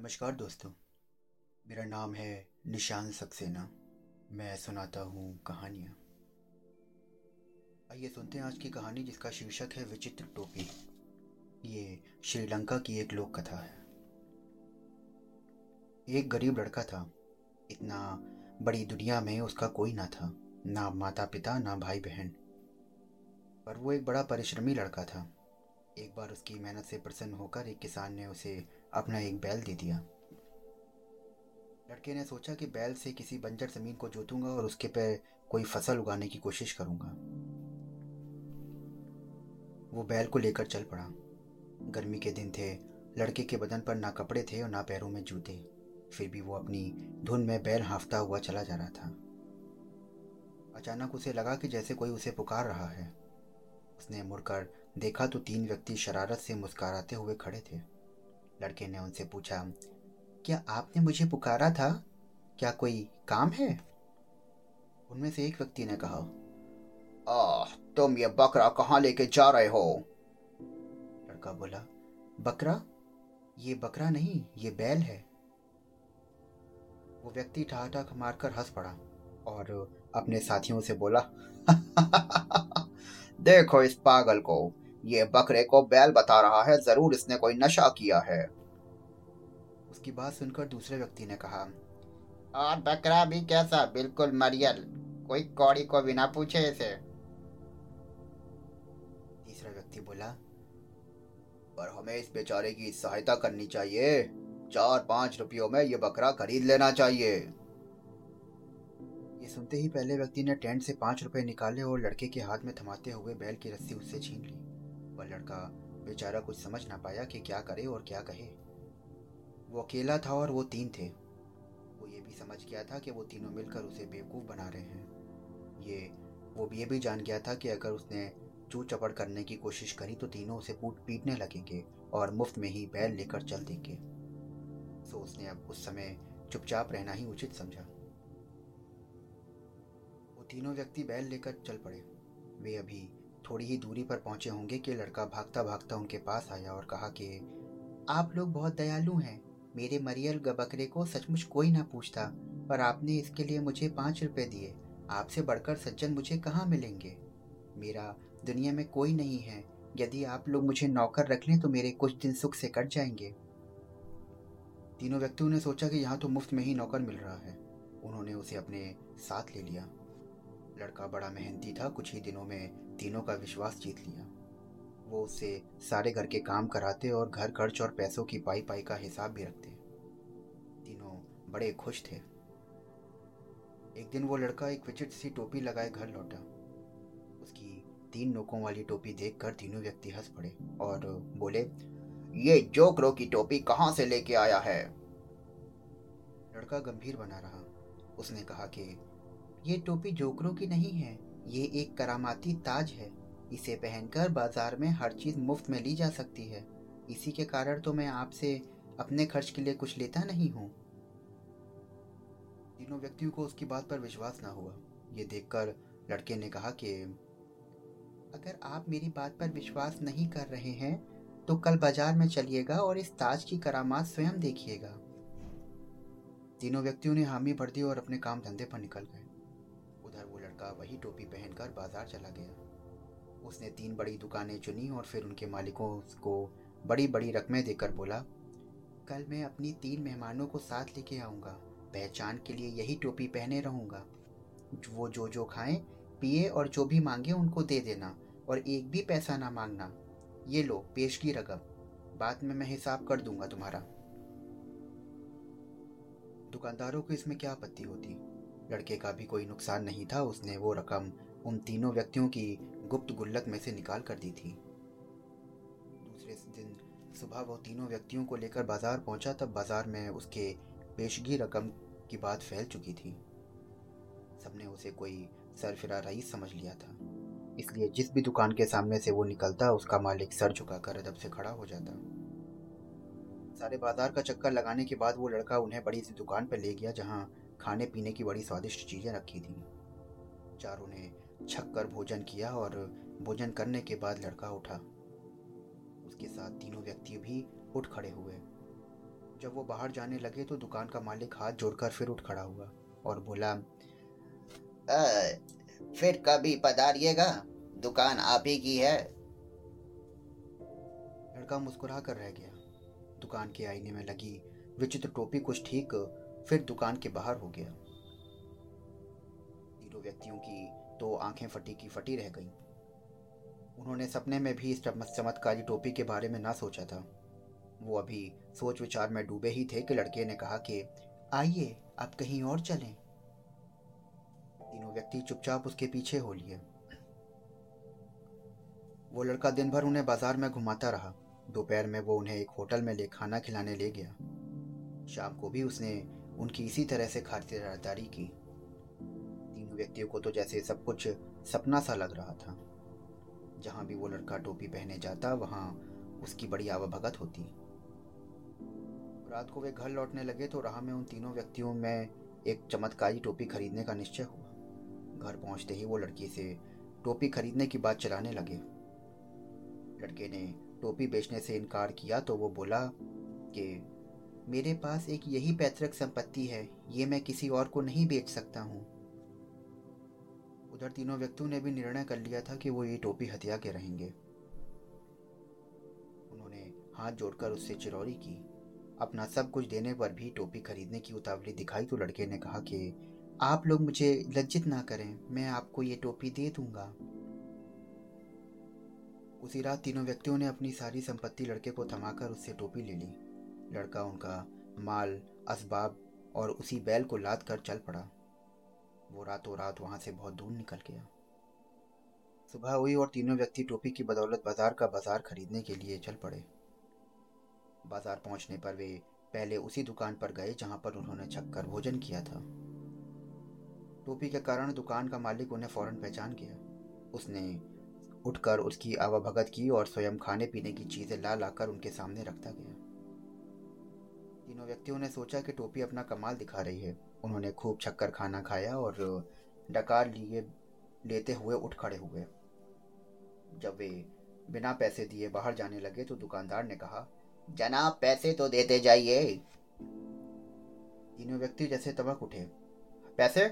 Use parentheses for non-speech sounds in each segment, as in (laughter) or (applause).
नमस्कार दोस्तों। मेरा नाम है निशान सक्सेना। मैं सुनाता हूँ कहानियाँ। आइए सुनते हैं आज की कहानी जिसका शीर्षक है विचित्र टोपी। ये श्रीलंका की एक लोक कथा है। एक गरीब लड़का था। इतना बड़ी दुनिया में उसका कोई ना था। ना माता पिता ना भाई बहन पर वो एक बड़ा परिश्रमी लड़का था। एक बार उसकी मेहनत से प्रसन्न होकर एक किसान ने उसे अपना एक बैल दे दिया। लड़के ने सोचा कि बैल से किसी बंजर ज़मीन को जोतूँगा और उसके पे कोई फ़सल उगाने की कोशिश करूँगा। वो बैल को लेकर चल पड़ा। गर्मी के दिन थे, लड़के के बदन पर ना कपड़े थे और ना पैरों में जूते। फिर भी वो अपनी धुन में बैल हाफता हुआ चला जा रहा था। अचानक उसे लगा कि जैसे कोई उसे पुकार रहा है। उसने मुड़कर देखा तो तीन व्यक्ति शरारत से मुस्कुराते हुए खड़े थे। लड़के ने उनसे पूछा, क्या आपने मुझे पुकारा था? क्या कोई काम है? उनमें से एक व्यक्ति ने कहा, आह, तुम ये बकरा कहाँ लेके जा रहे हो? लड़का बोला, बकरा? ये बकरा नहीं, ये बैल है। वो व्यक्ति ठहाठक मारकर हंस पड़ा और अपने साथियों से बोला, (laughs) देखो इस पागल को ये बकरे को बैल बता रहा है ज़रूर इसने कोई नशा किया है। उसकी बात सुनकर दूसरे व्यक्ति ने कहा और बकरा भी कैसा? बिल्कुल मरियल। कोई कौड़ी को बिना पूछे इसे। तीसरा व्यक्ति बोला पर हमें इस बेचारे की सहायता करनी चाहिए। चार पाँच रुपयों में ये बकरा खरीद लेना चाहिए। ये सुनते ही पहले व्यक्ति ने टेंट से पाँच रुपए निकाले और लड़के के हाथ में थमाते हुए बैल की रस्सी उससे छीन ली। वह लड़का बेचारा कुछ समझ ना पाया कि क्या करे और क्या कहे। वो अकेला था और वो तीन थे। वो ये भी समझ गया था कि वो तीनों मिलकर उसे बेवकूफ़ बना रहे हैं। ये, वो ये भी जान गया था कि अगर उसने चू चपड़ करने की कोशिश करी तो तीनों उसे पूट पीटने लगेंगे और मुफ़्त में ही बैल लेकर चल देंगे। सो उसने अब उस समय चुपचाप रहना ही उचित समझा। वो तीनों व्यक्ति बैल लेकर चल पड़े। वे अभी थोड़ी ही दूरी पर पहुँचे होंगे कि लड़का भागता भागता उनके पास आया और कहा कि, आप लोग बहुत दयालु हैं। मेरे मरियल बकरे को सचमुच कोई ना पूछता, पर आपने इसके लिए मुझे पाँच रुपए दिए। आपसे बढ़कर सज्जन मुझे कहाँ मिलेंगे? मेरा दुनिया में कोई नहीं है। यदि आप लोग मुझे नौकर रख लें तो मेरे कुछ दिन सुख से कट जाएँगे। तीनों व्यक्तियों ने सोचा कि यहाँ तो मुफ़्त में ही नौकर मिल रहा है। उन्होंने उसे अपने साथ ले लिया। लड़का बड़ा मेहनती था, कुछ ही दिनों में तीनों का विश्वास जीत लिया। वो उससे सारे घर के काम कराते और घर खर्च और पैसों की पाई पाई का हिसाब भी रखते। तीनों बड़े खुश थे। एक दिन वो लड़का एक विचित्र सी टोपी लगाए घर लौटा। उसकी तीन नोकों वाली टोपी देखकर तीनों व्यक्ति हंस पड़े और बोले, ये जोकरो की टोपी कहाँ से लेके आया है? लड़का गंभीर बना रहा। उसने कहा कि ये टोपी जोकरों की नहीं है, ये एक करामाती ताज है। इसे पहनकर बाज़ार में हर चीज़ मुफ़्त में ली जा सकती है। इसी के कारण तो मैं आपसे अपने खर्च के लिए कुछ लेता नहीं हूँ। तीनों व्यक्तियों को उसकी बात पर विश्वास ना हुआ। ये देखकर लड़के ने कहा कि, अगर आप मेरी बात पर विश्वास नहीं कर रहे हैं तो कल बाज़ार में चलिएगा और इस ताज की करामात स्वयं देखिएगा। तीनों व्यक्तियों ने हामी भर दी और अपने काम धंधे पर निकल गए। लड़का वही टोपी पहनकर बाज़ार चला गया। उसने तीन बड़ी दुकानें चुनी और फिर उनके मालिकों को बड़ी बड़ी रकमें देकर बोला, कल मैं अपनी तीन मेहमानों को साथ लेके आऊँगा। पहचान के लिए यही टोपी पहने रहूँगा। वो जो जो खाएँ, पिए और जो भी मांगे उनको दे देना और एक भी पैसा ना मांगना। ये लो, पेश की रकम बाद में मैं हिसाब कर दूँगा तुम्हारा। दुकानदारों को इसमें क्या आपत्ति होती? लड़के का भी कोई नुकसान नहीं था, उसने वो रकम उन तीनों व्यक्तियों की गुप्त गुल्लक में से निकाल कर दी थी। दूसरे दिन सुबह वो तीनों व्यक्तियों को लेकर बाज़ार पहुँचा, तब बाज़ार में उसके पेशगी रकम की बात फैल चुकी थी। सबने उसे कोई सरफिरा रईस समझ लिया था। इसलिए जिस भी दुकान के सामने से वो निकलता, उसका मालिक सर झुकाकर अदब से खड़ा हो जाता। सारे बाज़ार का चक्कर लगाने के बाद वो लड़का उन्हें बड़ी सी दुकान पर ले गया, जहाँ खाने पीने की बड़ी स्वादिष्ट चीज़ें रखी थी। चारों ने छक कर भोजन किया और भोजन करने के बाद लड़का उठा। उसके साथ तीनों व्यक्ति भी उठ खड़े हुए। जब वो बाहर जाने लगे तो दुकान का मालिक हाथ जोड़कर फिर उठ खड़ा हुआ और बोला आ, फिर कभी पधारिएगा? दुकान आप ही की है। लड़का मुस्कुरा कर रह गया। दुकान के आईने में लगी विचित्र टोपी कुछ ठीक फिर दुकान के बाहर हो गया। तीनों व्यक्तियों की तो आँखें फटी की फटी रह गईं। उन्होंने सपने में भी इस चमत्कारी टोपी के बारे में ना सोचा था। वो अभी सोच विचार में डूबे ही थे कि लड़के ने कहा कि, आइए, आप कहीं और चलें। तीनों व्यक्ति चुपचाप उसके पीछे हो लिए। वो लड़का दिन भर उन्हें बाज़ार में घुमाता रहा। दोपहर में वो उन्हें एक होटल में ले खाना खिलाने ले गया। शाम को भी उसने उनकी इसी तरह से खातिरदारी की तीनों व्यक्तियों को तो जैसे सब कुछ सपना सा लग रहा था। जहाँ भी वो लड़का टोपी पहने जाता, वहाँ उसकी बड़ी आवभगत होती। रात को वे घर लौटने लगे तो राह में उन तीनों व्यक्तियों में एक चमत्कारी टोपी खरीदने का निश्चय हुआ। घर पहुँचते ही वो लड़की से टोपी खरीदने की बात चलाने लगे। लड़के ने टोपी बेचने से इनकार किया तो वो बोला कि मेरे पास एक यही पैतृक संपत्ति है, ये मैं किसी और को नहीं बेच सकता हूँ। उधर तीनों व्यक्तियों ने भी निर्णय कर लिया था कि वो ये टोपी हथिया के रहेंगे। उन्होंने हाथ जोड़कर उससे चिरौरी की। अपना सब कुछ देने पर भी टोपी खरीदने की उतावली दिखाई तो लड़के ने कहा कि, आप लोग मुझे लज्जित ना करें, मैं आपको ये टोपी दे दूँगा। उसी रात तीनों व्यक्तियों ने अपनी सारी संपत्ति लड़के को थमाकर उससे टोपी ले ली। लड़का, उनका माल, असबाब और उसी बैल को लाद कर चल पड़ा। वो रातों रात वहाँ से बहुत दूर निकल गया। सुबह हुई और तीनों व्यक्ति टोपी की बदौलत बाज़ार का बाज़ार खरीदने के लिए चल पड़े। बाज़ार पहुँचने पर वे पहले उसी दुकान पर गए जहाँ पर उन्होंने छक्कर भोजन किया था। टोपी के कारण दुकान का मालिक उन्हें फ़ौरन पहचान गया। उसने उठकर उसकी आवाभगत की और स्वयं खाने पीने की चीज़ें ला लाकर उनके सामने रखता गया। तीनों व्यक्तियों ने सोचा कि टोपी अपना कमाल दिखा रही है। उन्होंने खूब छक्कर खाना खाया और डकार लिए, लेते हुए उठ खड़े हुए जब वे बिना पैसे दिए बाहर जाने लगे तो दुकानदार ने कहा, जनाब, पैसे तो देते जाइए। तीनों व्यक्ति जैसे तबक उठे। पैसे?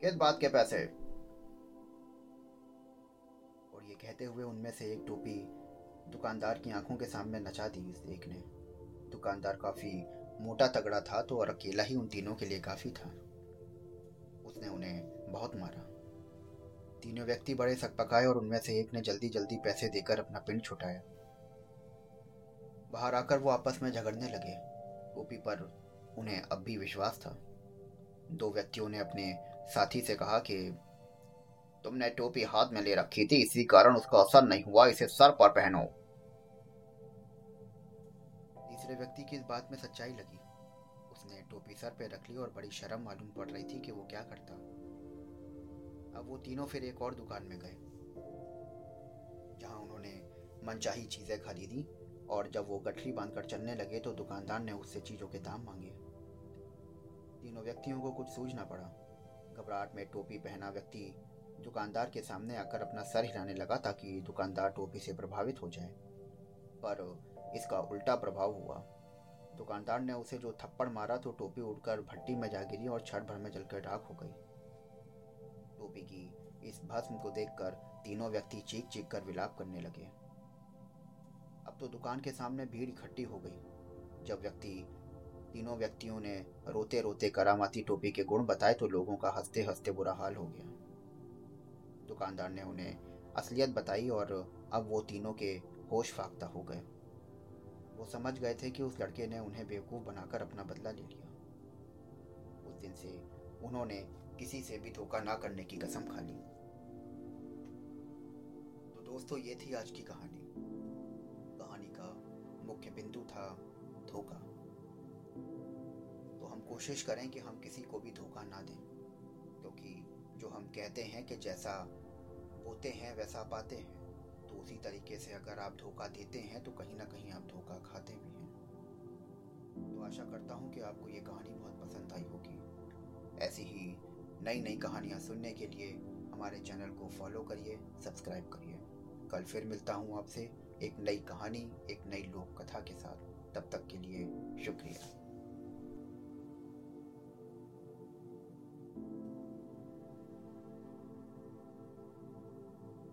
किस बात के पैसे? और ये कहते हुए उनमें से एक टोपी दुकानदार की आँखों के सामने नचा दी इस एक ने। दुकानदार काफ़ी मोटा तगड़ा था तो और अकेला ही उन तीनों के लिए काफ़ी था। उसने उन्हें बहुत मारा। तीनों व्यक्ति बड़े सकपकाए और उनमें से एक ने जल्दी जल्दी पैसे देकर अपना पिंड छुटाया। बाहर आकर वो आपस में झगड़ने लगे। गोपी पर उन्हें अब भी विश्वास था। दो व्यक्तियों ने अपने साथी से कहा कि, तुमने टोपी हाथ में ले रखी थी, इसी कारण उसका असर नहीं हुआ, इसे सर पर पहनो। तीसरे व्यक्ति की इस बात में सच्चाई लगी। उसने टोपी सर पे रख ली और बड़ी शर्म मालूम पड़ रही थी कि वो क्या करता। अब वो तीनों फिर एक और दुकान में गए, जहाँ उन्होंने मनचाही चीज़ें खरीदी और जब वो गठरी बांधकर चलने लगे तो दुकानदार ने उससे चीज़ों के दाम मांगे। तीनों व्यक्तियों को कुछ सूझना पड़ा। घबराहट में टोपी पहना व्यक्ति दुकानदार के सामने आकर अपना सर हिलाने लगा ताकि दुकानदार टोपी से प्रभावित हो जाए। पर इसका उल्टा प्रभाव हुआ। दुकानदार ने उसे जो थप्पड़ मारा तो टोपी उड़कर भट्टी में जा गिरी और क्षण भर में जलकर राख हो गई। टोपी की इस भस्म को देखकर तीनों व्यक्ति चीख चीख कर विलाप करने लगे। अब तो दुकान के सामने भीड़ इकट्ठी हो गई। जब व्यक्ति, तीनों व्यक्तियों ने रोते रोते करामाती टोपी के गुण बताए तो लोगों का हँसते हँसते बुरा हाल हो गया। दुकानदार ने उन्हें असलियत बताई और अब वो तीनों के होश फाख्ता हो गए। वो समझ गए थे कि उस लड़के ने उन्हें बेवकूफ़ बनाकर अपना बदला ले लिया। उस दिन से उन्होंने किसी से भी धोखा ना करने की कसम खा ली। तो दोस्तों, ये थी आज की कहानी। कहानी का मुख्य बिंदु था धोखा। तो हम कोशिश करें कि हम किसी को भी धोखा ना दें, क्योंकि जो हम कहते हैं कि जैसा बोते हैं, वैसा पाते हैं। उसी तरीके से अगर आप धोखा देते हैं तो कहीं ना कहीं आप धोखा खाते भी हैं। तो आशा करता हूँ कि आपको ये कहानी बहुत पसंद आई होगी। ऐसी ही नई नई कहानियाँ सुनने के लिए हमारे चैनल को फॉलो करिए, सब्सक्राइब करिए। कल फिर मिलता हूँ आपसे एक नई कहानी, एक नई लोक कथा के साथ। तब तक के लिए शुक्रिया।